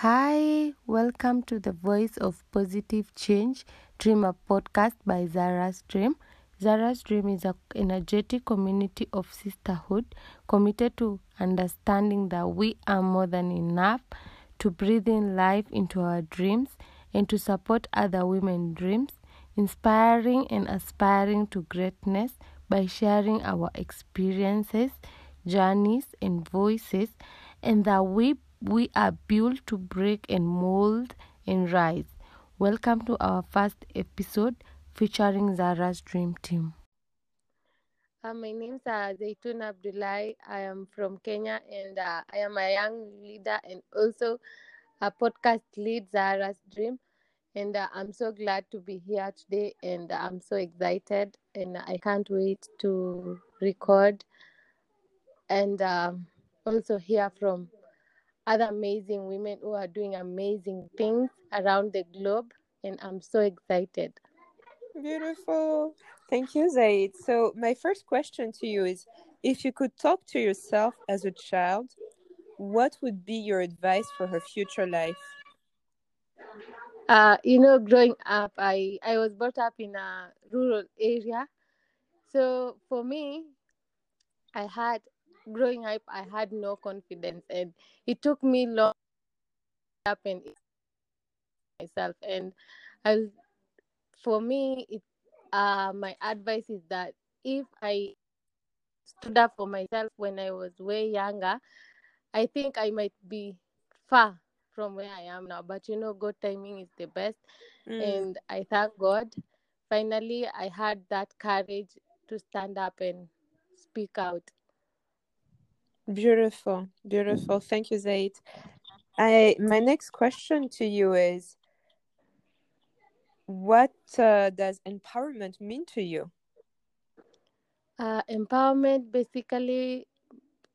Hi, welcome to the Voice of Positive Change Dreamer podcast by Zara's Dream. Zara's Dream is an energetic community of sisterhood committed to understanding that we are more than enough to breathe in life into our dreams and to support other women's dreams, inspiring and aspiring to greatness by sharing our experiences, journeys, and voices, and that we we are built to break and mold and rise. Welcome to our first episode featuring Zara's Dream Team. Uh, my name is uh, Zaitun Abdullahi. I am from Kenya and uh, I am a young leader and also a podcast lead, Zara's Dream. And uh, I'm so glad to be here today and I'm so excited and I can't wait to record and um, also hear from other amazing women who are doing amazing things around the globe, and I'm so excited. Beautiful. Thank you, Zaid. So, my first question to you is if you could talk to yourself as a child, what would be your advice for her future life? Uh, you know, growing up, I, I was brought up in a rural area. So, for me, I had growing up, I had no confidence, and it took me long to happen myself. And I, for me, it, uh, my advice is that if I stood up for myself when I was way younger, I think I might be far from where I am now. But you know, God timing is the best, mm. and I thank God. Finally, I had that courage to stand up and speak out. Beautiful, beautiful. Thank you, Zaid. I my next question to you is, what uh, does empowerment mean to you? Uh, empowerment basically,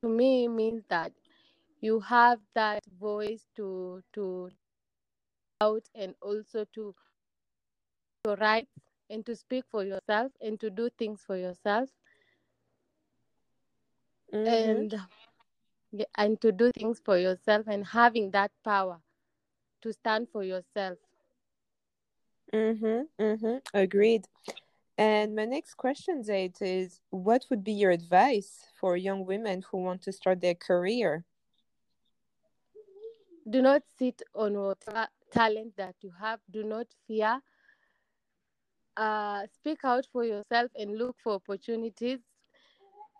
to me, means that you have that voice to to out and also to to write and to speak for yourself and to do things for yourself mm-hmm. and and to do things for yourself and having that power to stand for yourself. Mhm mhm agreed. And my next question Zaid, is what would be your advice for young women who want to start their career? Do not sit on whatever talent that you have. Do not fear. Uh, speak out for yourself and look for opportunities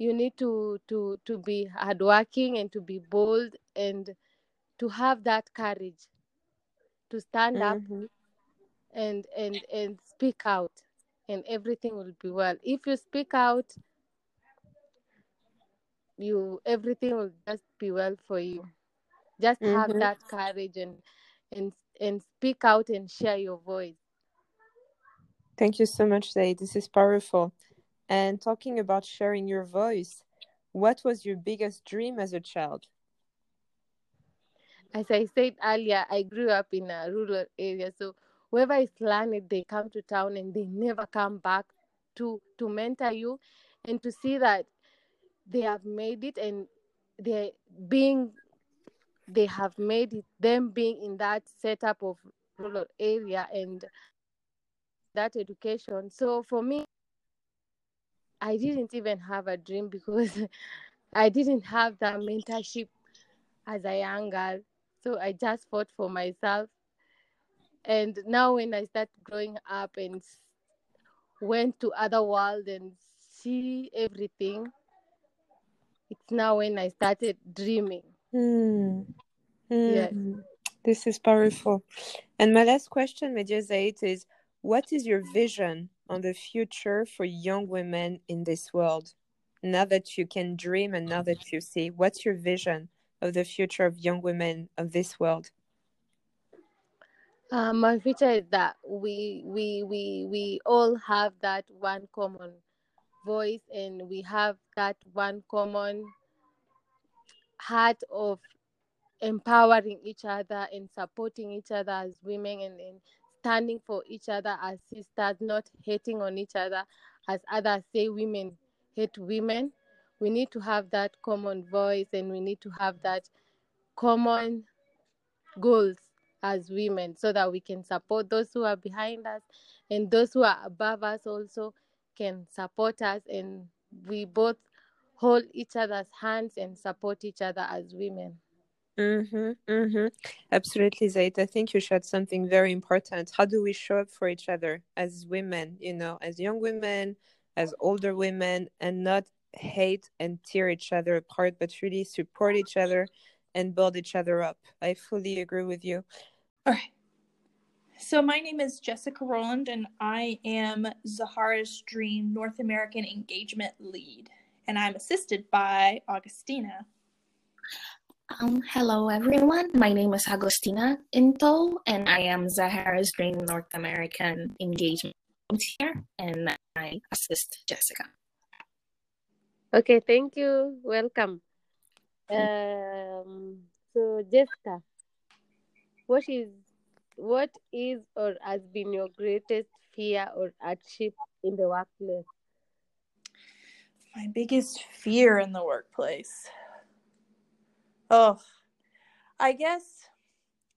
you need to to to be hardworking and to be bold and to have that courage to stand mm-hmm. up and and and speak out and everything will be well if you speak out you everything will just be well for you just mm-hmm. have that courage and and and speak out and share your voice thank you so much Zaid. this is powerful and talking about sharing your voice, what was your biggest dream as a child? As I said earlier, I grew up in a rural area. So whoever is learning, they come to town and they never come back to, to mentor you and to see that they have made it and they being they have made it them being in that setup of rural area and that education. So for me I didn't even have a dream because I didn't have that mentorship as a young girl. So I just fought for myself. And now when I start growing up and went to other world and see everything, it's now when I started dreaming. Mm. Mm. Yes. This is powerful. And my last question, Media Zaid, is what is your vision on the future for young women in this world? Now that you can dream and now that you see, what's your vision of the future of young women of this world? Uh, my future is that we we we we all have that one common voice and we have that one common heart of empowering each other and supporting each other as women and, and standing for each other as sisters, not hating on each other as others say women hate women. We need to have that common voice and we need to have that common goals as women so that we can support those who are behind us and those who are above us also can support us and we both hold each other's hands and support each other as women. Mm-hmm, mm-hmm. Absolutely, Zait. I think you shared something very important. How do we show up for each other as women, you know, as young women, as older women, and not hate and tear each other apart, but really support each other and build each other up? I fully agree with you. All right. So, my name is Jessica Roland, and I am Zahara's Dream North American Engagement Lead, and I'm assisted by Augustina. Um, hello, everyone. My name is Agostina Into, and I am Zahara's Dream North American Engagement here, and I assist Jessica. Okay, thank you. Welcome. Um, so, Jessica, what is what is or has been your greatest fear or hardship in the workplace? My biggest fear in the workplace. Oh, I guess,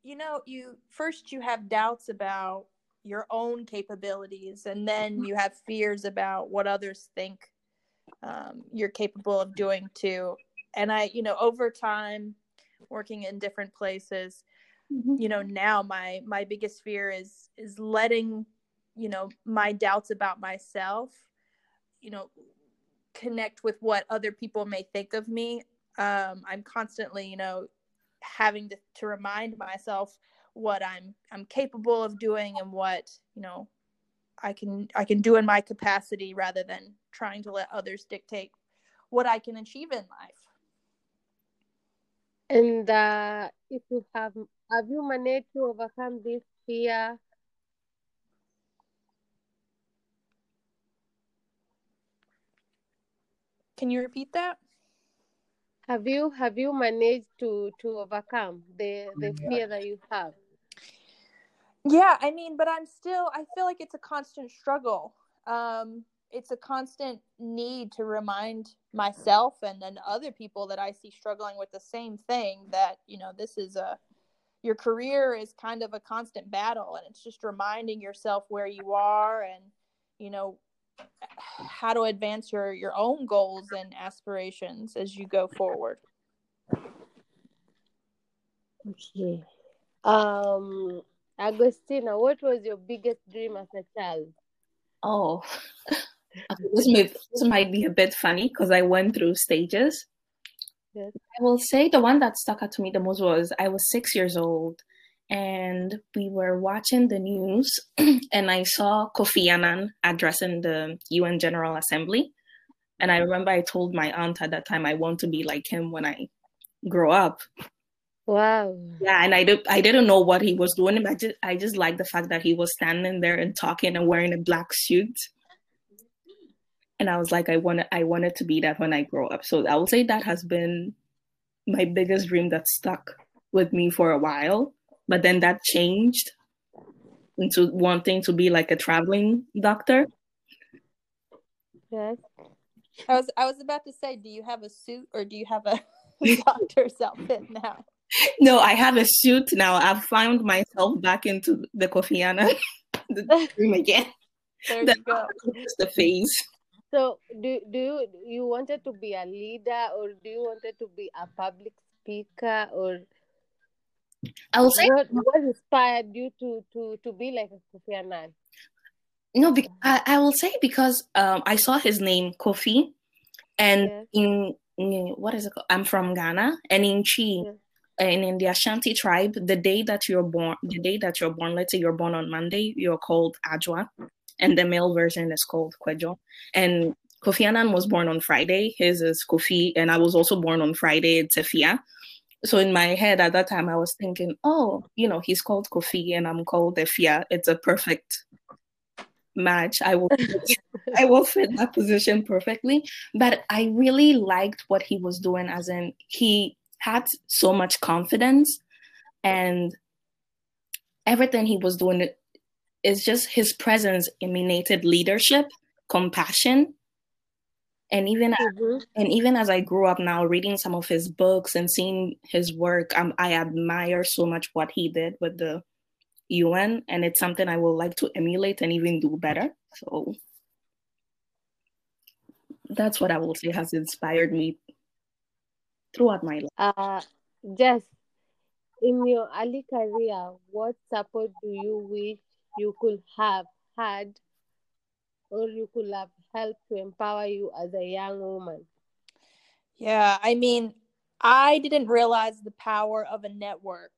you know, you first you have doubts about your own capabilities, and then you have fears about what others think um, you're capable of doing too. And I, you know, over time, working in different places, mm-hmm. you know, now my my biggest fear is is letting, you know, my doubts about myself, you know, connect with what other people may think of me um, I'm constantly, you know, having to, to remind myself what I'm I'm capable of doing and what you know I can I can do in my capacity rather than trying to let others dictate what I can achieve in life. And uh, if you have have you managed to overcome this fear? Can you repeat that? Have you have you managed to to overcome the the fear that you have? Yeah i mean but i'm still i feel like it's a constant struggle. Um it's a constant need to remind myself and then other people that i see struggling with the same thing that you know this is a your career is kind of a constant battle and it's just reminding yourself where you are and you know how to advance your your own goals and aspirations as you go forward? Okay. Um agostina what was your biggest dream as a child? Oh. This, may, this might be a bit funny because i went through stages. Yes. i will say the one that stuck out to me the most was i was six years old and we were watching the news and I saw Kofi Annan addressing the UN General Assembly. And I remember I told my aunt at that time I want to be like him when I grow up. Wow. Yeah, and I did I didn't know what he was doing, but I just I just liked the fact that he was standing there and talking and wearing a black suit. And I was like, I wanted I wanted to be that when I grow up. So I would say that has been my biggest dream that stuck with me for a while but then that changed into wanting to be like a traveling doctor. Yes. I was I was about to say, do you have a suit or do you have a doctor's outfit now? No, I have a suit now. I've found myself back into the Kofi Annan the dream again. There the, you go. the phase. So, do do you, you wanted to be a leader, or do you wanted to be a public speaker, or I will say what, what inspired you to to to be like a Kofi Annan? No, be- I, I will say because um, I saw his name Kofi, and yes. in, in, what is it called? I'm from Ghana, and in Chi, yes. and in the Ashanti tribe, the day that you're born, the day that you're born, let's say you're born on Monday, you're called Adwoa, and the male version is called Kwadwo, and Kofi Annan was born on Friday. His is Kofi, and I was also born on Friday. It's Afia so in my head at that time, I was thinking, oh, you know, he's called Kofi and I'm called Efia. It's a perfect match. I will, I will fit that position perfectly. But I really liked what he was doing, as in he had so much confidence, and everything he was doing is just his presence emanated leadership, compassion, and even mm-hmm. and even as I grew up now, reading some of his books and seeing his work, um, I admire so much what he did with the UN, and it's something I would like to emulate and even do better. So that's what I will say has inspired me throughout my life. Uh, Jess, in your early career, what support do you wish you could have had or you could have helped to empower you as a young woman? Yeah, I mean, I didn't realize the power of a network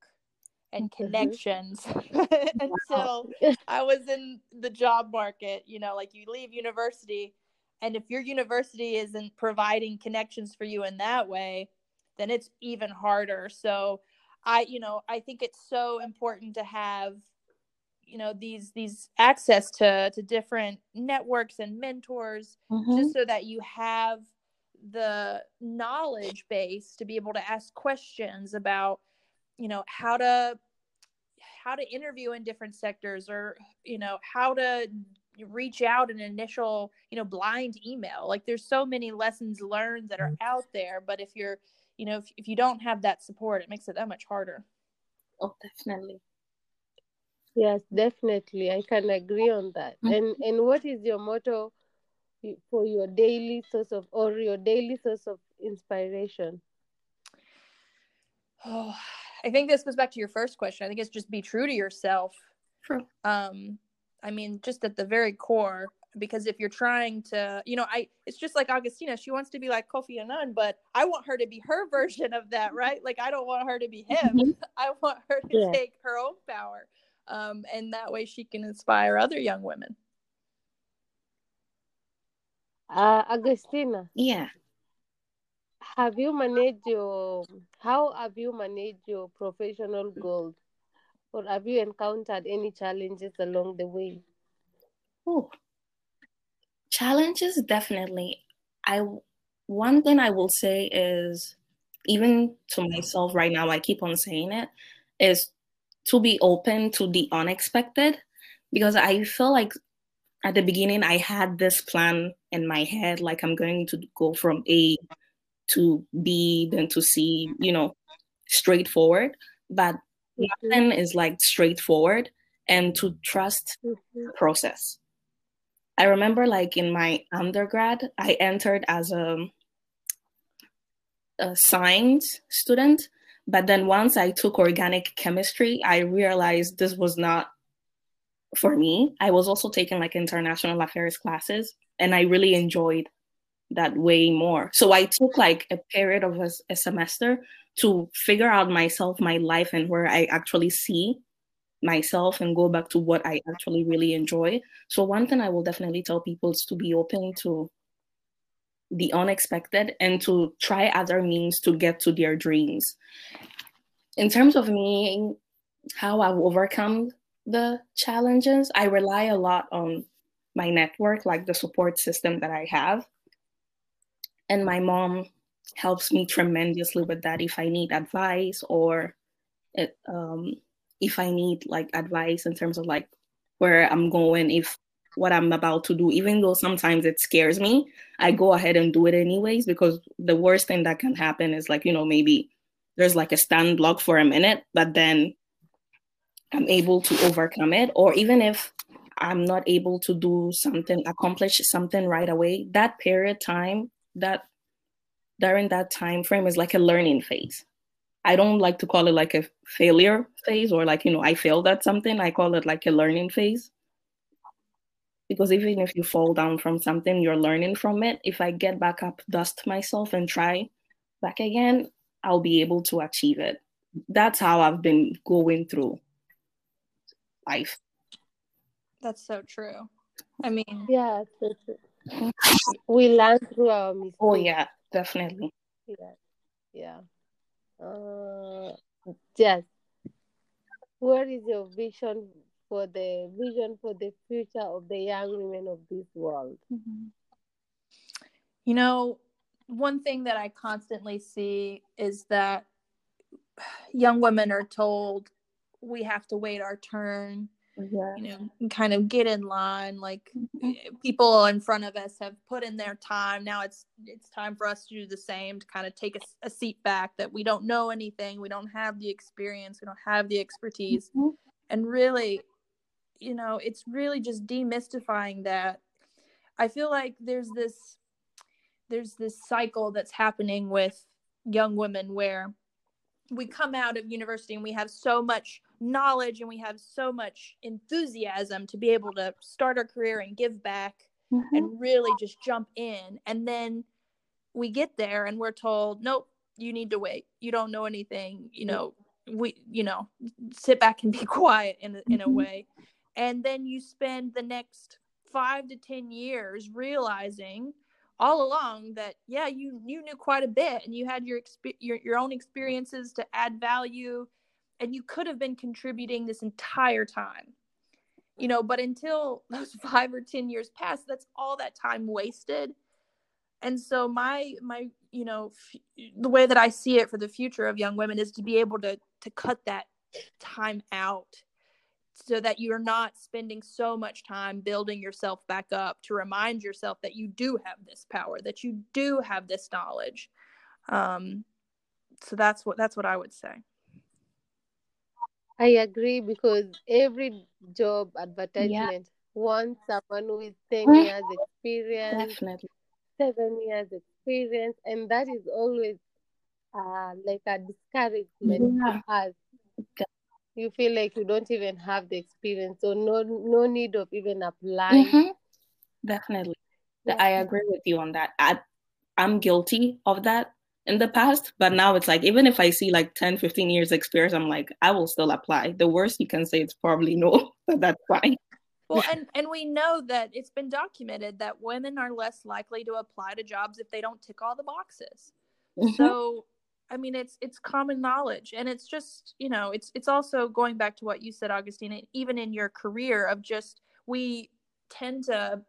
and mm-hmm. connections until I was in the job market. You know, like you leave university, and if your university isn't providing connections for you in that way, then it's even harder. So, I, you know, I think it's so important to have you know these these access to to different networks and mentors mm-hmm. just so that you have the knowledge base to be able to ask questions about you know how to how to interview in different sectors or you know how to reach out an initial you know blind email like there's so many lessons learned that are mm-hmm. out there but if you're you know if, if you don't have that support it makes it that much harder oh definitely yes definitely. I can agree on that. Mm-hmm. and and what is your motto for your daily source of or your daily source of inspiration? Oh i think this goes back to your first question. I think it's just be true to yourself. True. Um i mean just at the very core because if you're trying to you know i it's just like augustina she wants to be like kofi annan but i want her to be her version of that right? Like i don't want her to be him. Mm-hmm. i want her to yeah. take her own power um, and that way she can inspire other young women uh, Agustina. Yeah. Have you managed your how have you managed your professional goals? Or have you encountered any challenges along the way? Oh. Challenges definitely. I one thing I will say is even to myself right now, I keep on saying it, is to be open to the unexpected because I feel like at the beginning I had this plan in my head, like I'm going to go from A to B, then to C, you know, straightforward. But mm-hmm. nothing is like straightforward and to trust mm-hmm. the process. I remember like in my undergrad, I entered as a, a science student. But then once I took organic chemistry, I realized this was not for me, I was also taking like international affairs classes, and I really enjoyed that way more. So I took like a period of a, a semester to figure out myself, my life, and where I actually see myself and go back to what I actually really enjoy. So one thing I will definitely tell people is to be open to the unexpected and to try other means to get to their dreams. In terms of me, how I've overcome the challenges, I rely a lot on my network, like the support system that I have. And my mom helps me tremendously with that if I need advice or it, um, if I need like advice in terms of like where I'm going, if what I'm about to do, even though sometimes it scares me, I go ahead and do it anyways because the worst thing that can happen is like, you know, maybe there's like a stand block for a minute, but then I'm able to overcome it, or even if I'm not able to do something, accomplish something right away, that period time, that during that time frame is like a learning phase. I don't like to call it like a failure phase or like, you know, I failed at something. I call it like a learning phase. Because even if you fall down from something, you're learning from it. If I get back up, dust myself, and try back again, I'll be able to achieve it. That's how I've been going through life. That's so true. I mean, yeah, we learn through our mistakes. Oh yeah, definitely. Yeah, yeah. Uh, yes. What is your vision for the vision for the future of the young women of this world? Mm-hmm. You know, one thing that I constantly see is that young women are told we have to wait our turn yeah. you know kind of get in line like mm-hmm. Eh, people in front of us have put in their time now it's it's time for us to do the same to kind of take a, a seat back that we don't know anything we don't have the experience we don't have the expertise mm-hmm. and really you know it's really just demystifying that i feel like there's this there's this cycle that's happening with young women where we come out of university and we have so much knowledge and we have so much enthusiasm to be able to start our career and give back mm-hmm. and really just jump in. And then we get there and we're told nope you need to wait. You don't know anything. You know we you know sit back and be quiet in in a mm-hmm. way and then you spend the next 5 to 10 years realizing all along that yeah you you knew quite a bit and you had your your, your own experiences to add value and you could have been contributing this entire time. You know but until those 5 or 10 years pass that's all that time wasted. And so my my you know f- the way that i see it for the future of young women is to be able to to cut that time out so that you're not spending so much time building yourself back up to remind yourself that you do have this power that you do have this knowledge um, so that's what that's what i would say i agree because every job advertisement yeah. wants someone with 10 years experience Definitely. 7 years experience and that is always uh, like a discouragement yeah. to us you feel like you don't even have the experience so no no need of even applying mm-hmm. definitely yeah. i agree with you on that I, i'm guilty of that in the past but now it's like even if i see like 10 15 years experience i'm like i will still apply the worst you can say is probably no but that's fine well and and we know that it's been documented that women are less likely to apply to jobs if they don't tick all the boxes mm-hmm. so I mean, it's it's common knowledge, and it's just you know, it's it's also going back to what you said, Augustine. Even in your career, of just we tend to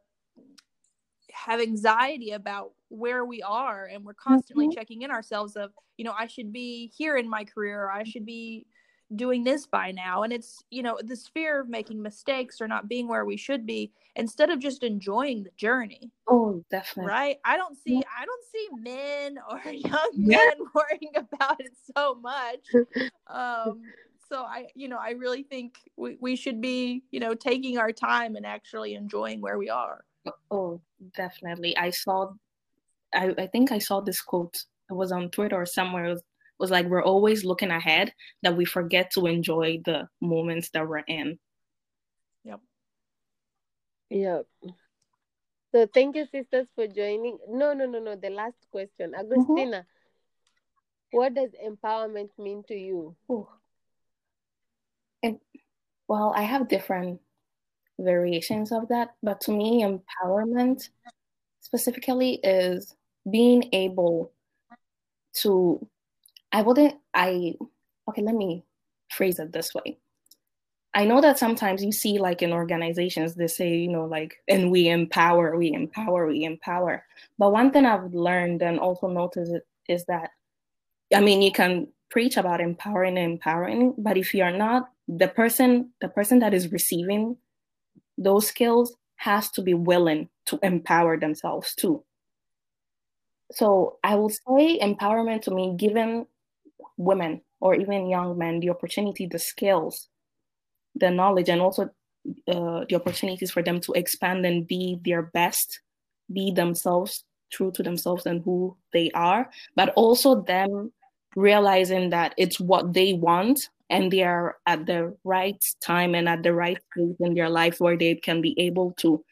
have anxiety about where we are, and we're constantly mm-hmm. checking in ourselves of you know, I should be here in my career, or I should be doing this by now and it's you know this fear of making mistakes or not being where we should be instead of just enjoying the journey. Oh definitely. Right? I don't see yeah. i don't see men or young yeah. men worrying about it so much. Um so i you know i really think we, we should be you know taking our time and actually enjoying where we are. Oh definitely. I saw i, I think i saw this quote. It was on twitter or somewhere. It was was like we're always looking ahead that we forget to enjoy the moments that we're in. Yep. Yep. So thank you, sisters, for joining. No, no, no, no. The last question, mm-hmm. Agustina. Mm-hmm. What does empowerment mean to you? And, well, I have different variations of that, but to me, empowerment specifically is being able to I wouldn't, I, okay, let me phrase it this way. I know that sometimes you see, like in organizations, they say, you know, like, and we empower, we empower, we empower. But one thing I've learned and also noticed is that, I mean, you can preach about empowering and empowering, but if you're not the person, the person that is receiving those skills has to be willing to empower themselves too. So I will say empowerment to me, given women or even young men the opportunity, the skills, the knowledge, and also uh, the opportunities for them to expand and be their best, be themselves, true to themselves and who they are, but also them realizing that it's what they want and they are at the right time and at the right place in their life where they can be able to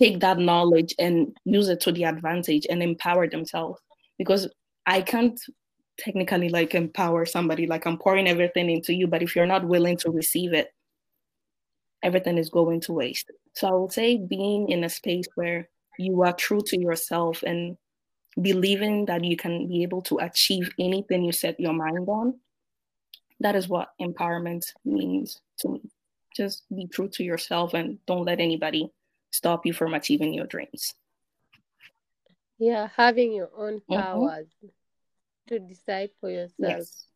take that knowledge and use it to the advantage and empower themselves. Because i can't technically like empower somebody like i'm pouring everything into you but if you're not willing to receive it everything is going to waste. So i would say being in a space where you are true to yourself and believing that you can be able to achieve anything you set your mind on that is what empowerment means to me. Just be true to yourself and don't let anybody stop you from achieving your dreams. Yeah having your own powers mm-hmm to decide for yourself. Yes.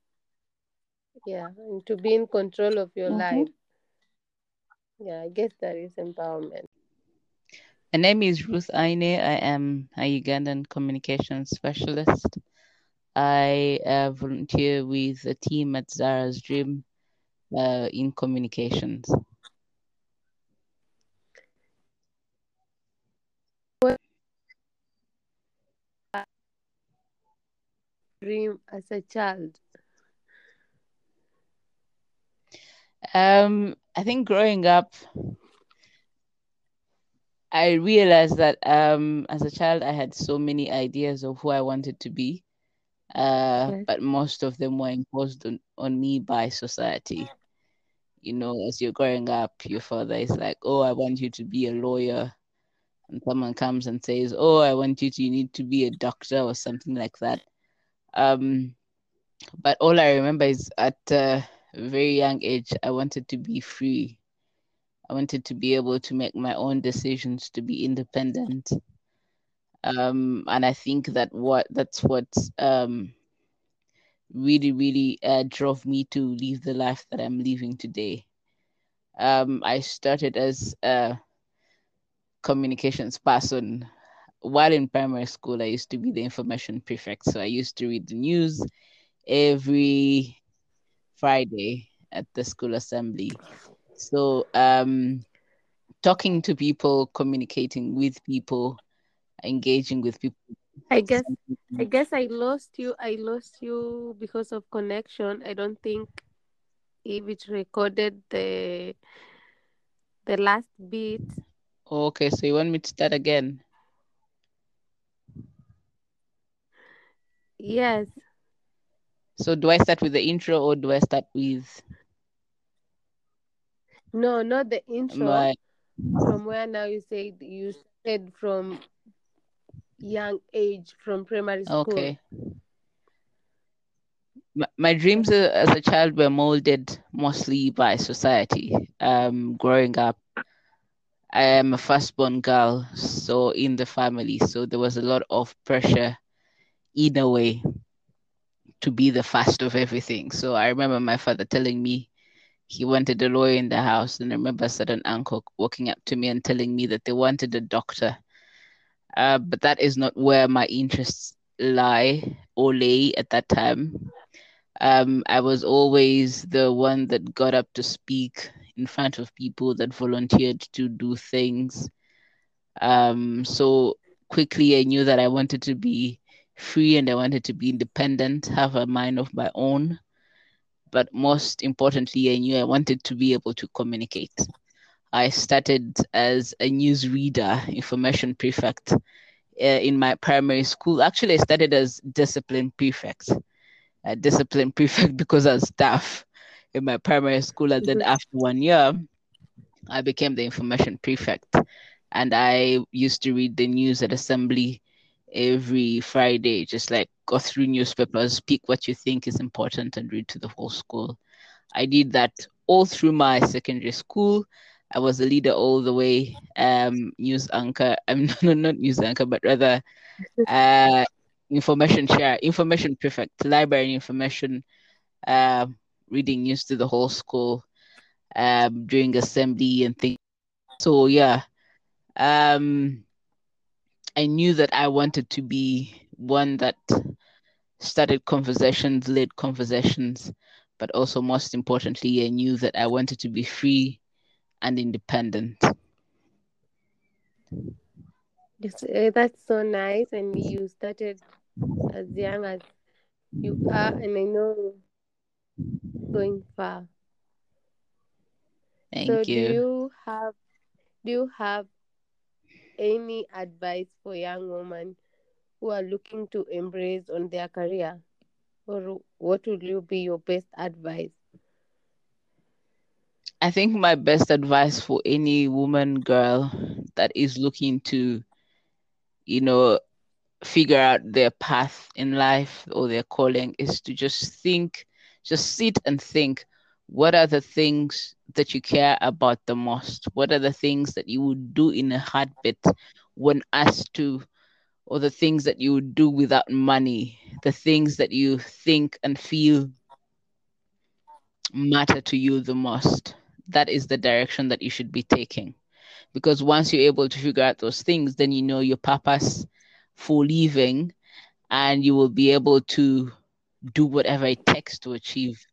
Yeah, and to be in control of your mm-hmm. life. Yeah, I guess that is empowerment. My name is Ruth Aine. I am a Ugandan communications specialist. I uh, volunteer with a team at Zara's Dream uh, in communications. Dream as a child? Um, I think growing up, I realized that um, as a child, I had so many ideas of who I wanted to be, uh, okay. but most of them were imposed on, on me by society. You know, as you're growing up, your father is like, "Oh, I want you to be a lawyer," and someone comes and says, "Oh, I want you to you need to be a doctor or something like that." Um, but all I remember is at a very young age, I wanted to be free. I wanted to be able to make my own decisions, to be independent. Um, and I think that what that's what um, really, really uh, drove me to live the life that I'm living today. Um, I started as a communications person while in primary school, I used to be the information prefect. So I used to read the news every Friday at the school assembly. So um, talking to people, communicating with people, engaging with people. I guess I guess I lost you. I lost you because of connection. I don't think if it recorded the the last bit. Okay, so you want me to start again? Yes. So do I start with the intro or do I start with No, not the intro. My... From where now you said you said from young age, from primary school. Okay. My, my dreams as a child were molded mostly by society. Um, growing up, I am a firstborn girl, so in the family, so there was a lot of pressure in a way to be the first of everything. So I remember my father telling me he wanted a lawyer in the house. And I remember a certain uncle walking up to me and telling me that they wanted a doctor. Uh, but that is not where my interests lie or lay at that time. Um, I was always the one that got up to speak in front of people, that volunteered to do things. Um, so quickly, I knew that I wanted to be free and I wanted to be independent, have a mind of my own. But most importantly, I knew I wanted to be able to communicate. I started as a news reader, information prefect uh, in my primary school. Actually, I started as discipline prefect, a discipline prefect because I was staff in my primary school. And then mm-hmm. after one year, I became the information prefect. And I used to read the news at assembly every Friday, just like go through newspapers, pick what you think is important, and read to the whole school. I did that all through my secondary school. I was a leader all the way, um, news anchor. I'm not, not news anchor, but rather uh, information share, information prefect, library information, uh, reading news to the whole school um, during assembly and things. So yeah, um, I knew that I wanted to be one that started conversations, led conversations, but also most importantly, I knew that I wanted to be free and independent. Uh, that's so nice, and you started as young as you are, and I know going far. Thank so you. do you have do you have any advice for young women who are looking to embrace on their career? Or what would you be your best advice? I think my best advice for any woman girl that is looking to, you know, figure out their path in life or their calling is to just think, just sit and think what are the things that you care about the most? What are the things that you would do in a heartbeat when asked to, or the things that you would do without money, the things that you think and feel matter to you the most? that is the direction that you should be taking. Because once you're able to figure out those things, then you know your purpose for living and you will be able to do whatever it takes to achieve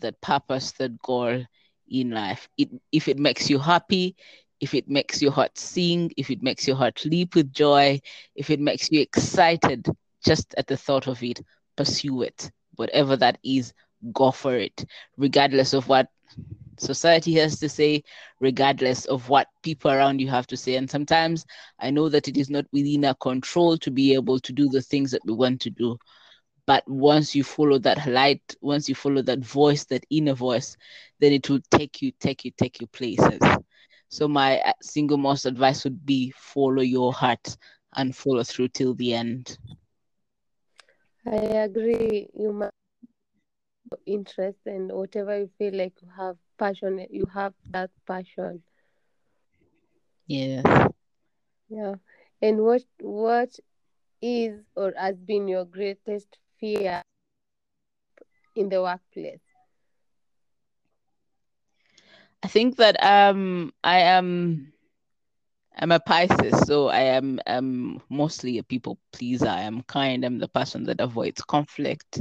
that purpose, that goal in life. It, if it makes you happy, if it makes your heart sing, if it makes your heart leap with joy, if it makes you excited just at the thought of it, pursue it. Whatever that is, go for it, regardless of what society has to say, regardless of what people around you have to say. And sometimes I know that it is not within our control to be able to do the things that we want to do. But once you follow that light, once you follow that voice, that inner voice, then it will take you, take you, take you places. So my uh, single most advice would be follow your heart and follow through till the end. I agree. You must interest and whatever you feel like you have passion, you have that passion. Yes. Yeah. And what what is or has been your greatest fear in the workplace? I think that um I am I'm a Pisces, so I am um mostly a people pleaser. I am kind. I'm the person that avoids conflict.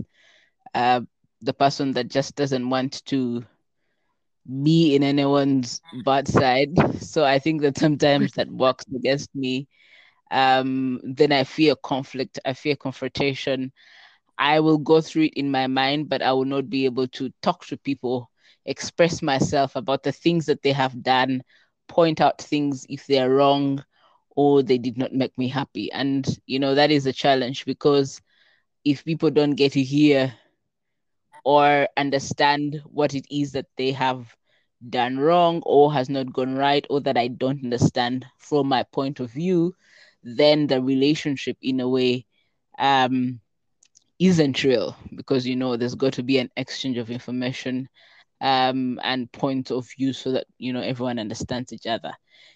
Uh, the person that just doesn't want to be in anyone's bad side. So I think that sometimes that works against me. Um, then I fear conflict. I fear confrontation. I will go through it in my mind, but I will not be able to talk to people express myself about the things that they have done, point out things if they're wrong or they did not make me happy. And, you know, that is a challenge because if people don't get to hear or understand what it is that they have done wrong or has not gone right or that I don't understand from my point of view, then the relationship in a way um, isn't real because you know there's got to be an exchange of information um, and point of view so that you know everyone understands each other.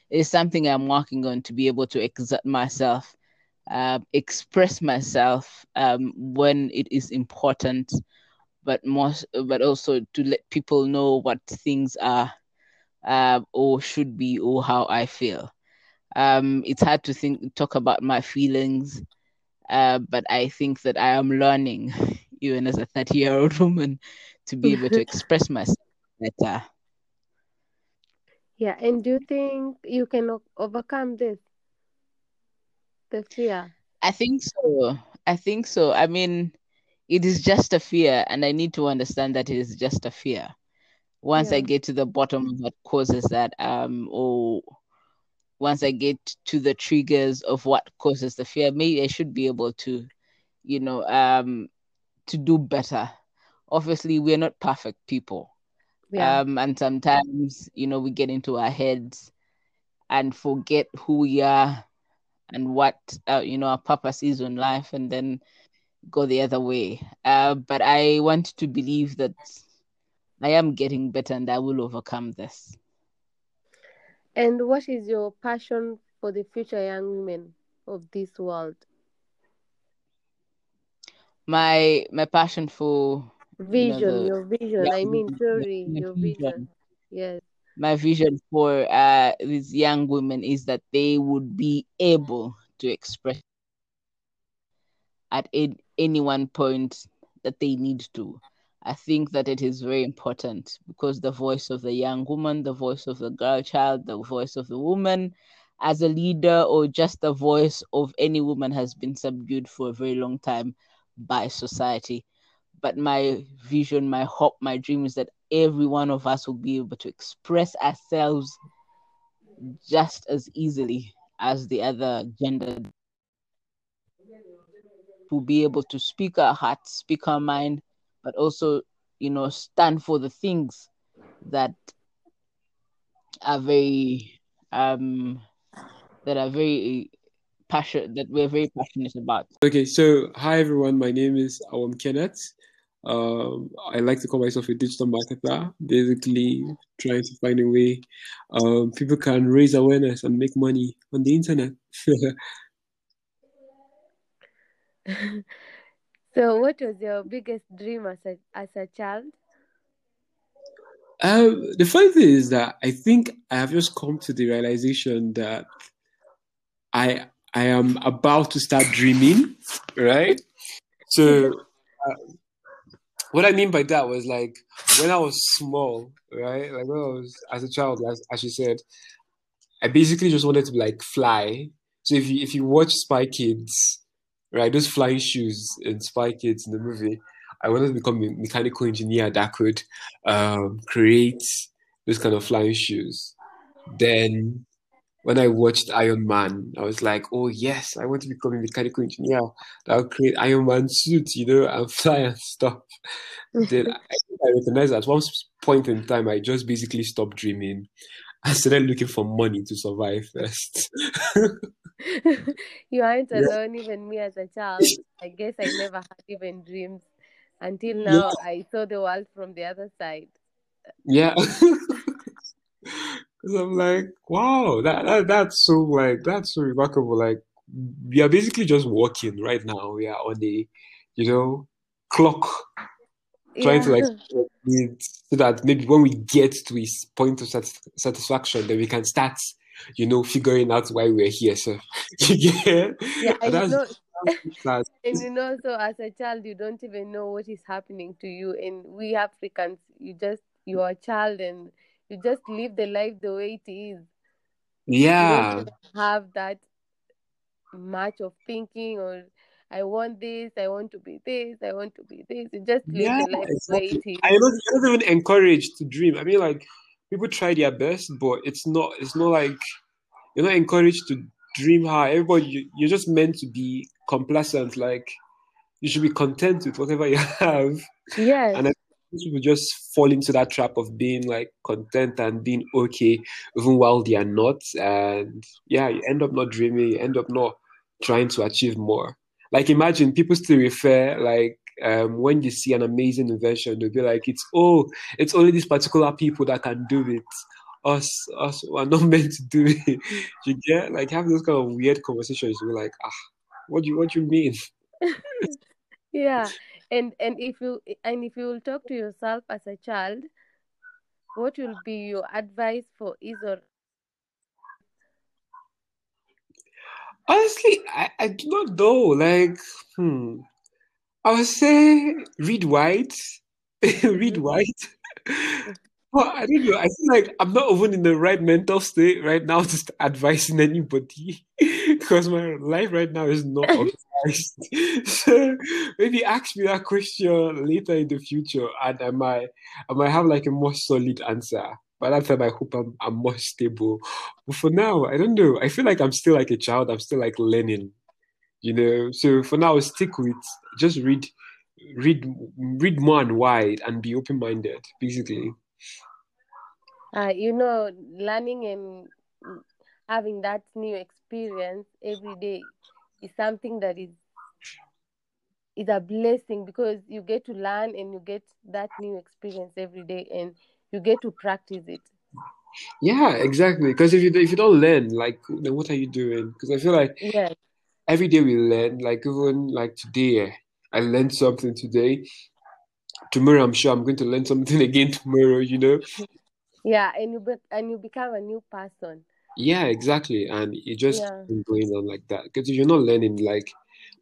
It's something I'm working on to be able to exert myself, uh, express myself um, when it is important, but most, but also to let people know what things are uh, or should be or how I feel. Um, it's hard to think talk about my feelings, uh, but I think that I am learning, even as a 30 year old woman, to be able to express myself better. Yeah, and do you think you can overcome this? The fear? I think so. I think so. I mean, it is just a fear, and I need to understand that it is just a fear. Once yeah. I get to the bottom of what causes that, um, or once I get to the triggers of what causes the fear, maybe I should be able to, you know, um, to do better obviously we're not perfect people. Yeah. Um, and sometimes, you know, we get into our heads and forget who we are and what uh, you know our purpose is in life, and then go the other way. Uh, but I want to believe that I am getting better, and I will overcome this. And what is your passion for the future young women of this world? My my passion for Vision, you know, the, your vision. Yeah, I mean, sorry, your vision. vision. Yes. My vision for uh, these young women is that they would be able to express at any one point that they need to. I think that it is very important because the voice of the young woman, the voice of the girl child, the voice of the woman as a leader, or just the voice of any woman has been subdued for a very long time by society. But my vision, my hope, my dream is that every one of us will be able to express ourselves just as easily as the other gender. To be able to speak our hearts, speak our mind, but also, you know, stand for the things that are very um that are very passionate that we're very passionate about. Okay, so hi everyone, my name is Awam Kenneth. Um, I like to call myself a digital marketer, basically trying to find a way um, people can raise awareness and make money on the internet. so, what was your biggest dream as a, as a child? Um, the funny thing is that I think I have just come to the realization that I I am about to start dreaming, right? So, uh, what I mean by that was like when I was small, right? Like when I was as a child, as, as you said, I basically just wanted to like fly. So if you if you watch Spy Kids, right, those flying shoes in Spy Kids in the movie, I wanted to become a mechanical engineer that could um, create those kind of flying shoes. Then when I watched Iron Man, I was like, oh yes, I want to become a mechanical engineer that will create Iron Man suit, you know, and fly and stuff. then I, I recognized at one point in time, I just basically stopped dreaming. I started looking for money to survive first. you aren't alone, yeah. even me as a child. I guess I never had even dreams until now. Yeah. I saw the world from the other side. Yeah. Because I'm like, wow, that, that that's so like that's so remarkable. Like we are basically just walking right now. We are on the, you know, clock, trying yeah. to like so that maybe when we get to a point of satisfaction, then we can start, you know, figuring out why we're here. So yeah, yeah, and, you know, and you know, so as a child, you don't even know what is happening to you, and we Africans, you just you are a child and you just live the life the way it is. Yeah. have that much of thinking or I want this, I want to be this, I want to be this. You just live yeah, the life exactly. the way it is. I don't, I don't even encourage to dream. I mean like people try their best, but it's not it's not like you're not encouraged to dream high. Everybody you, you're just meant to be complacent, like you should be content with whatever you have. Yeah. And I people just fall into that trap of being like content and being okay even while they are not and yeah you end up not dreaming you end up not trying to achieve more like imagine people still refer like um, when you see an amazing invention they'll be like it's oh it's only these particular people that can do it. Us us are not meant to do it. You get like have those kind of weird conversations you're like ah what do you what do you mean? Yeah. And and if you and if you will talk to yourself as a child what will be your advice for either honestly i, I do not know like hmm i would say read white read mm-hmm. white well, I don't know. I feel like I'm not even in the right mental state right now to start advising anybody because my life right now is not organized. so maybe ask me that question later in the future, and I might, I might have like a more solid answer. By that time, I hope I'm, I'm more stable. But for now, I don't know. I feel like I'm still like a child. I'm still like learning, you know. So for now, stick with just read, read, read more and wide, and be open minded. Basically uh, you know, learning and having that new experience every day is something that is is a blessing because you get to learn and you get that new experience every day and you get to practice it yeah exactly because if you if you don't learn like then what are you doing because i feel like yeah every day we learn like even like today i learned something today. Tomorrow i'm sure i'm going to learn something again tomorrow you know? Yeah and you be- and you become a new person. Yeah exactly and it just yeah. going on like that. Because if you're not learning like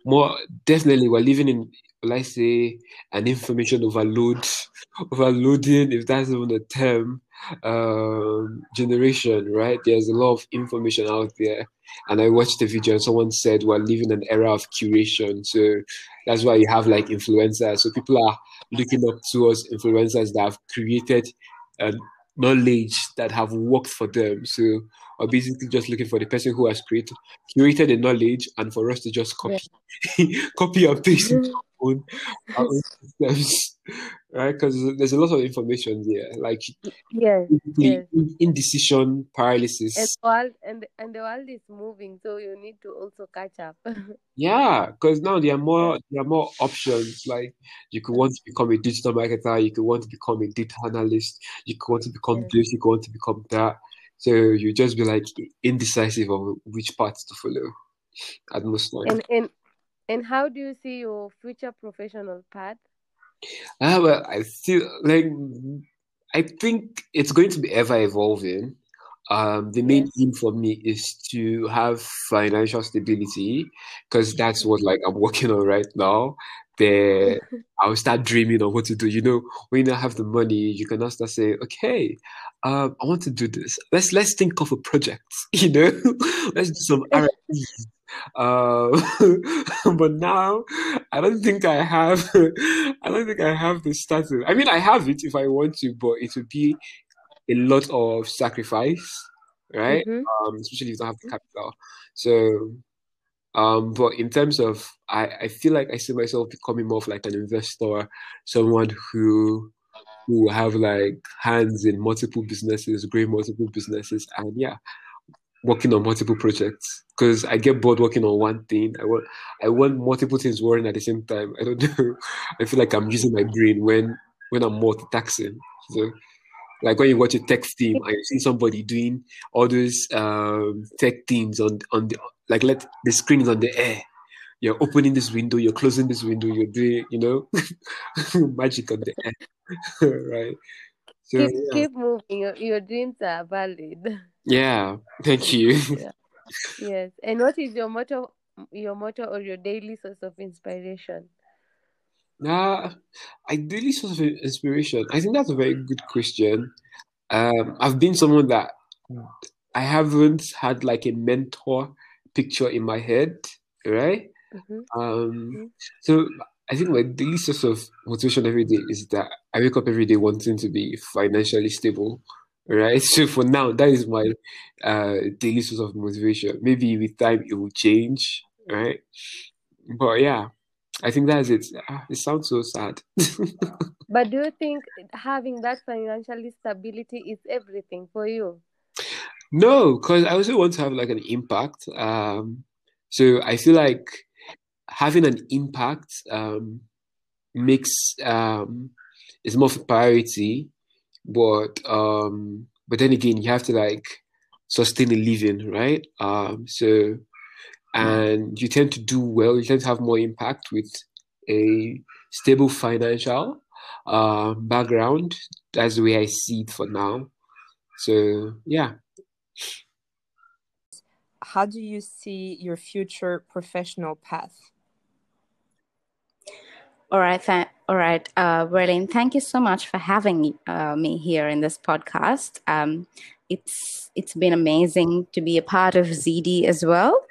more definitely we're living in let's say an information overload overloading if that's even a term um, generation right? There's a lot of information out there and i watched the video and someone said we're living an era of curation so that's why you have like influencers so people are looking up to us influencers that have created um, knowledge that have worked for them. So we're basically just looking for the person who has created curated the knowledge and for us to just copy yeah. copy and paste our own systems. Right? Because there's a lot of information there. Like yes, yes. indecision paralysis. And the world and, and the world is moving, so you need to also catch up. yeah, because now there are more there are more options. Like you could want to become a digital marketer, you could want to become a data analyst, you could want to become yes. this, you could want to become that. So you just be like indecisive of which path to follow at most times. And, and and how do you see your future professional path? Ah, well, I feel like I think it's going to be ever evolving. Um, the main yes. aim for me is to have financial stability because that's what like I'm working on right now. There, I'll start dreaming of what to do. You know, when you have the money, you can now start saying, "Okay, um, I want to do this. Let's let's think of a project. You know, let's do some R uh, but now I don't think I have. I don't think I have the status. I mean, I have it if I want to, but it would be a lot of sacrifice, right? Mm-hmm. Um, especially if you don't have the capital. So, um, but in terms of, I, I feel like I see myself becoming more of like an investor, someone who who have like hands in multiple businesses, growing multiple businesses, and yeah, working on multiple projects because I get bored working on one thing. I want I want multiple things working at the same time. I don't know. I feel like I'm using my brain when when I'm multitasking. So like when you watch a tech team I see somebody doing all those um, tech teams on on the like let the screen is on the air. You're opening this window, you're closing this window, you're doing, you know, magic on the air. right. So, keep, yeah. keep moving. Your, your dreams are valid. Yeah, thank you. yeah. Yes. And what is your motto your motto or your daily source of inspiration? Nah, I daily source of inspiration. I think that's a very good question. Um, I've been someone that I haven't had like a mentor picture in my head, right? Mm-hmm. Um, mm-hmm. so I think my daily source of motivation every day is that I wake up every day wanting to be financially stable right? So for now, that is my uh, daily source of motivation. Maybe with time it will change, right? But yeah, I think that's it. Ah, it sounds so sad. but do you think having that financial stability is everything for you? No, because I also want to have like an impact. Um, so I feel like having an impact um, makes um, is more of a priority but um but then again you have to like sustain a living right um so and you tend to do well you tend to have more impact with a stable financial uh, background that's the way i see it for now so yeah how do you see your future professional path all right. Th- all right. Uh, Berlin, thank you so much for having uh, me here in this podcast. Um, it's it's been amazing to be a part of ZD as well.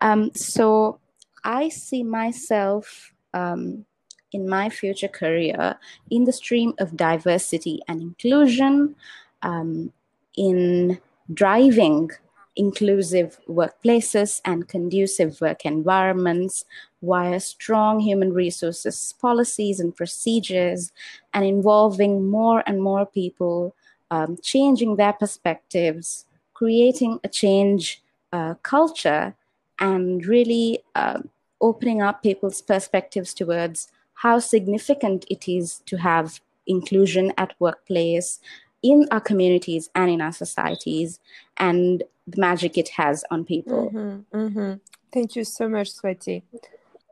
Um, so I see myself um, in my future career in the stream of diversity and inclusion, um, in driving inclusive workplaces and conducive work environments via strong human resources policies and procedures and involving more and more people, um, changing their perspectives, creating a change uh, culture, and really uh, opening up people's perspectives towards how significant it is to have inclusion at workplace in our communities and in our societies and the magic it has on people. Mm-hmm, mm-hmm. Thank you so much, Swati.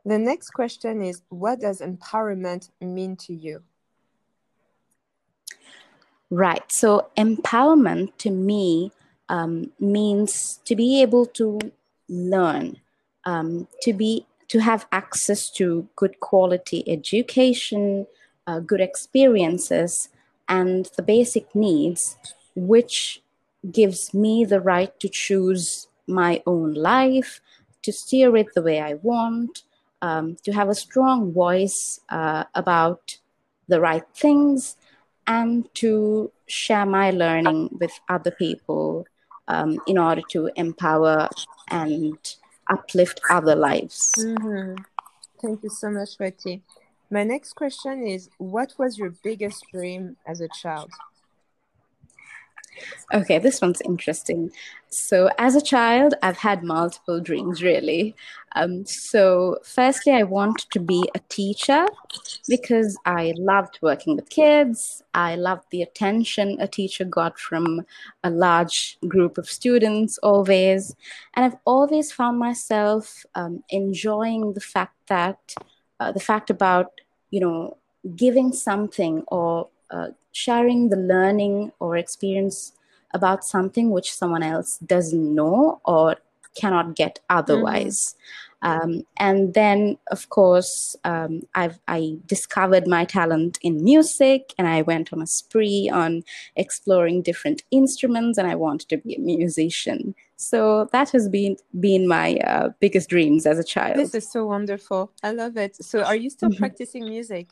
The next question is What does empowerment mean to you? Right. So, empowerment to me um, means to be able to learn, um, to be to have access to good quality education, uh, good experiences, and the basic needs, which gives me the right to choose my own life, to steer it the way I want, um, to have a strong voice uh, about the right things, and to share my learning with other people um, in order to empower and uplift other lives. Mm-hmm. Thank you so much, Betty. My next question is What was your biggest dream as a child? Okay, this one's interesting. So, as a child, I've had multiple dreams, really. Um, so, firstly, I wanted to be a teacher because I loved working with kids. I loved the attention a teacher got from a large group of students, always. And I've always found myself um, enjoying the fact that uh, the fact about, you know, giving something or uh, sharing the learning or experience about something which someone else doesn't know or cannot get otherwise. Mm-hmm. Um, and then, of course, um, I've I discovered my talent in music, and I went on a spree on exploring different instruments, and I wanted to be a musician. So that has been been my uh, biggest dreams as a child. This is so wonderful. I love it. So, are you still mm-hmm. practicing music?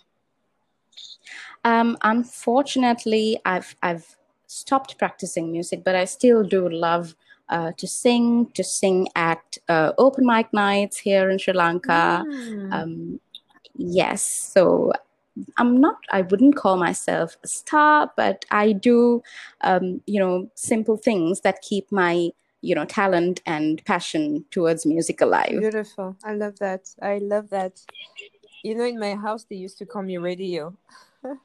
Um, unfortunately, I've I've stopped practicing music, but I still do love uh, to sing, to sing at uh, open mic nights here in Sri Lanka. Mm. Um, yes, so I'm not, I wouldn't call myself a star, but I do, um, you know, simple things that keep my, you know, talent and passion towards music alive. Beautiful. I love that. I love that. You know, in my house, they used to call me radio.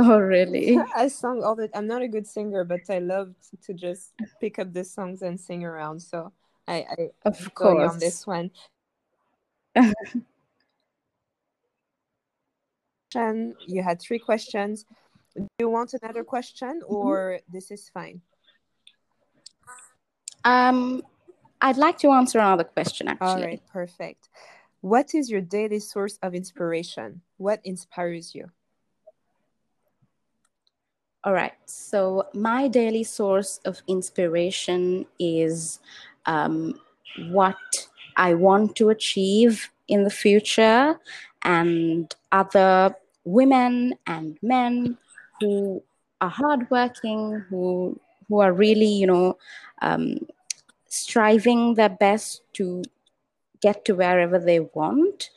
Oh, really? I sung all the. I'm not a good singer, but I love to just pick up the songs and sing around. So I, I of course on this one. and you had three questions. Do you want another question, mm-hmm. or mm-hmm. this is fine? Um, I'd like to answer another question. Actually, all right, perfect. What is your daily source of inspiration? What inspires you? All right. So, my daily source of inspiration is um, what I want to achieve in the future and other women and men who are hardworking, who who are really, you know, um, striving their best to get to wherever they want,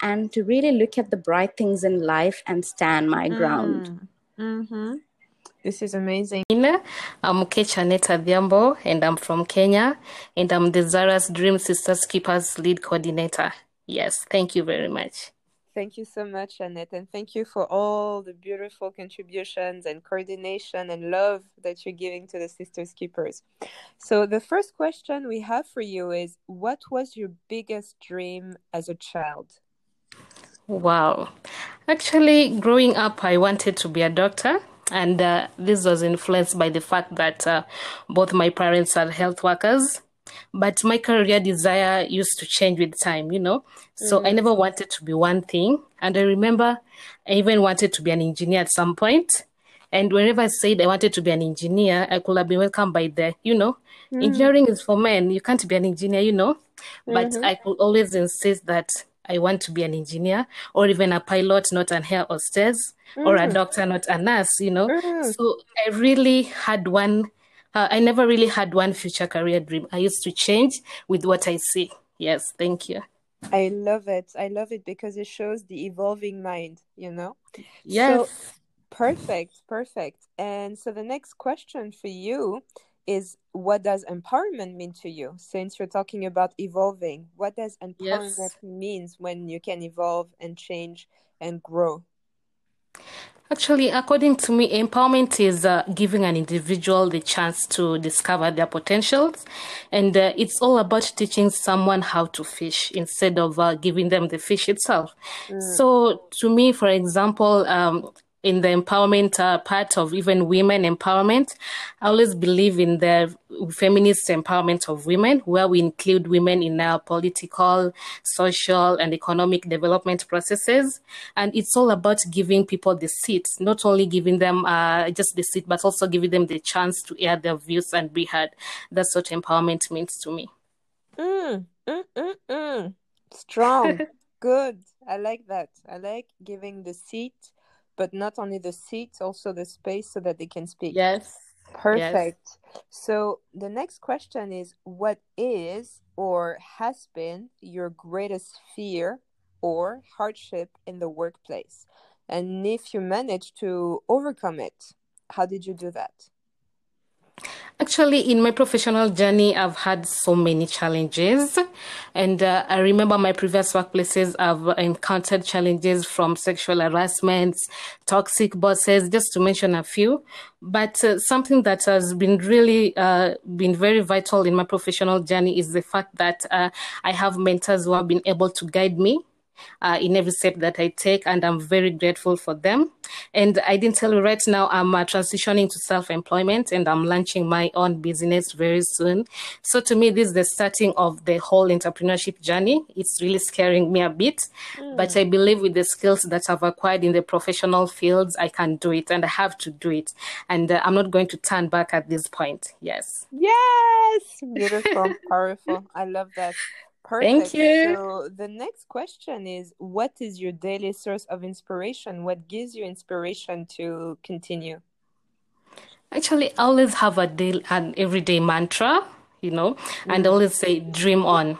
and to really look at the bright things in life and stand my ground. Mm. Mm-hmm. This is amazing. I'm Kechaneta Dhiambo and I'm from Kenya and I'm the Zahara's Dream Sisters Keepers lead coordinator. Yes, thank you very much. Thank you so much, Annette, and thank you for all the beautiful contributions and coordination and love that you're giving to the Sisters Keepers. So, the first question we have for you is What was your biggest dream as a child? Wow. Actually, growing up, I wanted to be a doctor and uh, this was influenced by the fact that uh, both my parents are health workers but my career desire used to change with time you know so mm. i never wanted to be one thing and i remember i even wanted to be an engineer at some point and whenever i said i wanted to be an engineer i could have been welcomed by the you know mm. engineering is for men you can't be an engineer you know but mm-hmm. i could always insist that I want to be an engineer or even a pilot, not an air hostess, mm. or a mm. doctor, not a nurse, you know. Mm. So I really had one, uh, I never really had one future career dream. I used to change with what I see. Yes, thank you. I love it. I love it because it shows the evolving mind, you know? Yes. So, perfect, perfect. And so the next question for you is what does empowerment mean to you since you're talking about evolving what does empowerment yes. means when you can evolve and change and grow Actually, according to me, empowerment is uh, giving an individual the chance to discover their potentials. And uh, it's all about teaching someone how to fish instead of uh, giving them the fish itself. Mm. So, to me, for example, um, in the empowerment uh, part of even women empowerment. I always believe in the feminist empowerment of women, where we include women in our political, social, and economic development processes. And it's all about giving people the seat, not only giving them uh, just the seat, but also giving them the chance to air their views and be heard. That's what empowerment means to me. Mm, mm, mm, mm. Strong. Good. I like that. I like giving the seat but not only the seat, also the space so that they can speak. Yes. Perfect. Yes. So the next question is what is or has been your greatest fear or hardship in the workplace? And if you managed to overcome it, how did you do that? Actually, in my professional journey, I've had so many challenges. And uh, I remember my previous workplaces, I've encountered challenges from sexual harassment, toxic bosses, just to mention a few. But uh, something that has been really uh, been very vital in my professional journey is the fact that uh, I have mentors who have been able to guide me uh, in every step that I take, and I'm very grateful for them. And I didn't tell you right now, I'm uh, transitioning to self employment and I'm launching my own business very soon. So to me, this is the starting of the whole entrepreneurship journey. It's really scaring me a bit, mm. but I believe with the skills that I've acquired in the professional fields, I can do it and I have to do it. And uh, I'm not going to turn back at this point. Yes. Yes. Beautiful. Powerful. I love that. Perfect. Thank you. So the next question is what is your daily source of inspiration? What gives you inspiration to continue? Actually, I always have a daily an everyday mantra, you know, mm. and I always say dream on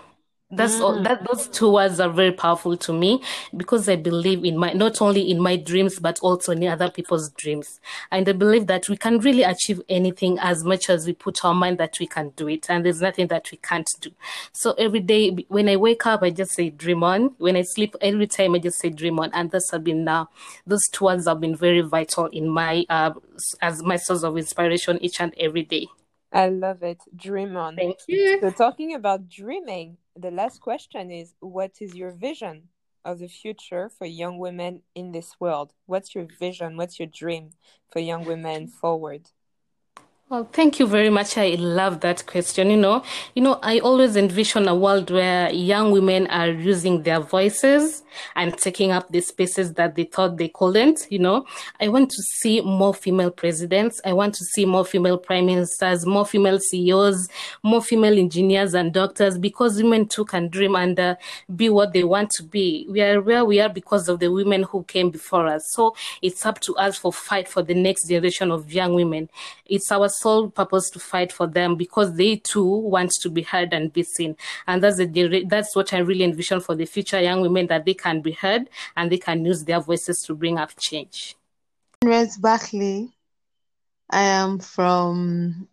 that's mm. all that those two words are very powerful to me because i believe in my not only in my dreams but also in other people's dreams. And i believe that we can really achieve anything as much as we put our mind that we can do it and there's nothing that we can't do. So every day when i wake up i just say dream on. When i sleep every time i just say dream on. And that's have been now uh, those two words have been very vital in my uh, as my source of inspiration each and every day I love it. Dream on. Thank you. So, talking about dreaming, the last question is what is your vision of the future for young women in this world? What's your vision? What's your dream for young women forward? Well, thank you very much. I love that question. You know, you know, I always envision a world where young women are using their voices and taking up the spaces that they thought they couldn't. You know, I want to see more female presidents. I want to see more female prime ministers, more female CEOs, more female engineers and doctors because women too can dream and uh, be what they want to be. We are where we are because of the women who came before us. So it's up to us for fight for the next generation of young women. It's our sole purpose to fight for them because they too want to be heard and be seen. And that's the that's what I really envision for the future young women that they can be heard and they can use their voices to bring up change. Rose Barkley. I am from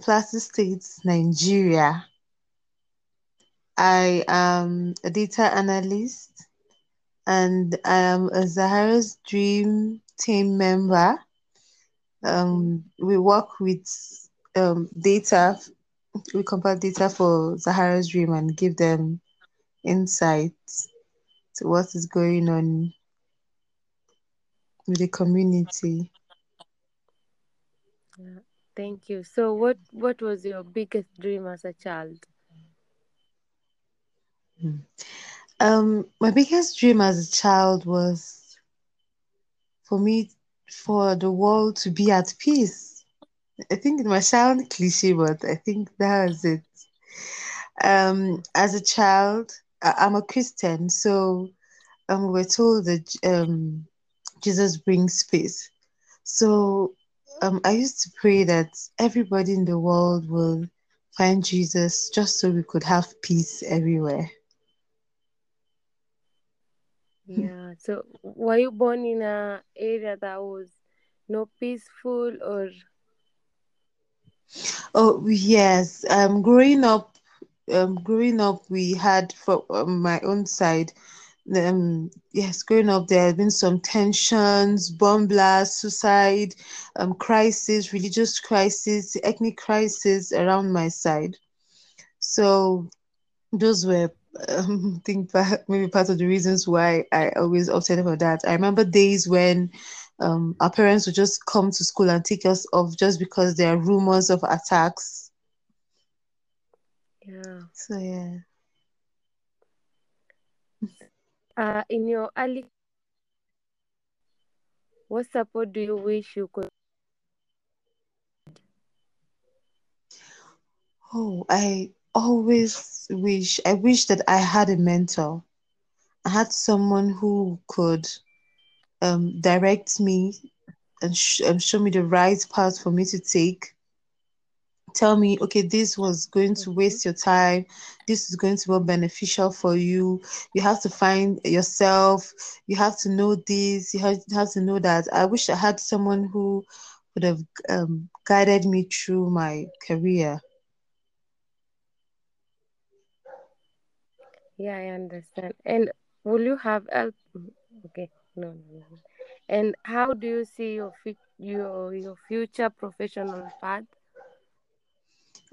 Plateau State, Nigeria. I am a data analyst and I am a Zahara's Dream team member um, we work with um, data. We compile data for Zahara's Dream and give them insights to what is going on with the community. Yeah, thank you. So, what what was your biggest dream as a child? Hmm. Um, my biggest dream as a child was for me for the world to be at peace. I think it might sound cliche, but I think that is it. Um, as a child, I- am a Christian, so um, we're told that um, Jesus brings peace. So um, I used to pray that everybody in the world will find Jesus just so we could have peace everywhere. Yeah. So were you born in a area that was no peaceful or Oh yes. Um growing up um growing up we had for um, my own side um yes growing up there have been some tensions bomb blasts suicide um crisis religious crisis ethnic crisis around my side so those were um, think maybe part of the reasons why I always opted for that. I remember days when um, our parents would just come to school and take us off just because there are rumors of attacks. Yeah. So yeah. Uh, in your early, what support do you wish you could? Oh, I always wish I wish that I had a mentor. I had someone who could um, direct me and sh- show me the right path for me to take. Tell me, okay, this was going to waste your time. This is going to be beneficial for you. You have to find yourself. You have to know this. You have, have to know that. I wish I had someone who would have um, guided me through my career. Yeah, I understand. And will you have help? Okay, no, no, no. And how do you see your your your future professional path?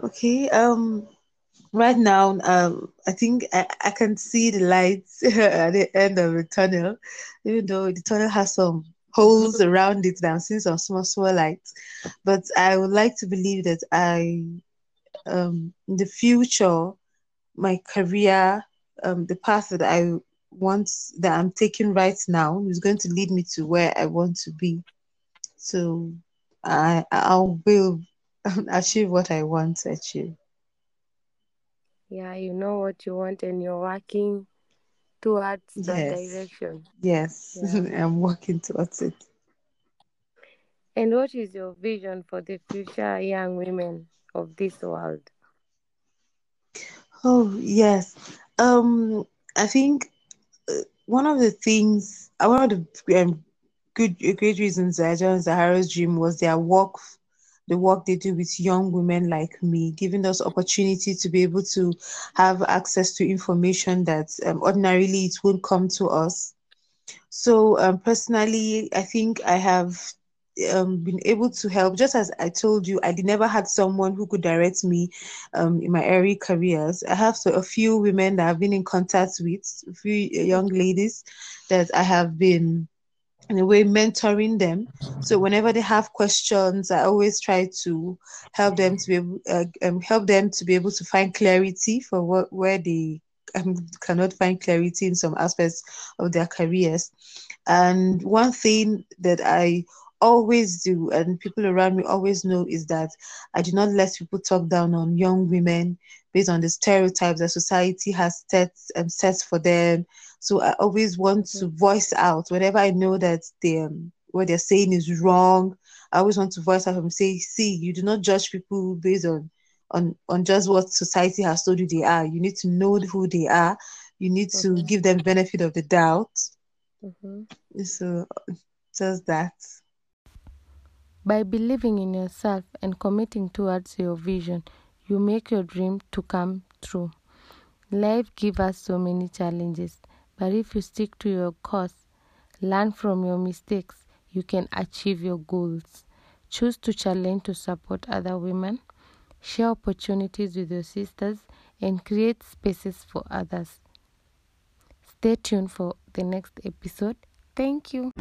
Okay. Um. Right now, um, I think I, I can see the lights at the end of the tunnel, even though the tunnel has some holes around it that I'm some small, small lights. But I would like to believe that I, um, in the future, my career, um, the path that I want, that I'm taking right now is going to lead me to where I want to be. So I, I will achieve what I want to achieve. Yeah, you know what you want and you're working towards that Yes. direction. Yes, Yeah. I'm working towards it. And what is your vision for the future young women of this world? Oh, yes. Um, I think uh, one of the things, uh, one of the um, good uh, great reasons I joined Zahara's Dream was their work, the work they do with young women like me, giving us opportunity to be able to have access to information that um, ordinarily it won't come to us. So um, personally, I think I have um, been able to help. Just as I told you, I never had someone who could direct me um, in my early careers. I have so, a few women that I've been in contact with, a few young ladies that I have been in a way mentoring them. So whenever they have questions, I always try to help them to be able, uh, um, help them to be able to find clarity for what where they um, cannot find clarity in some aspects of their careers. And one thing that I always do, and people around me always know, is that I do not let people talk down on young women based on the stereotypes that society has set um, set for them. So I always want to voice out whenever I know that they um, what they're saying is wrong. I always want to voice out and say, see, you do not judge people based on on on just what society has told you they are. You need to know who they are. You need to Mhm. give them benefit of the doubt. Mhm. So just that. By believing in yourself and committing towards your vision, you make your dream to come true. Life gives us so many challenges, but if you stick to your course, learn from your mistakes, you can achieve your goals. Choose to challenge to support other women, share opportunities with your sisters, and create spaces for others. Stay tuned for the next episode. Thank you.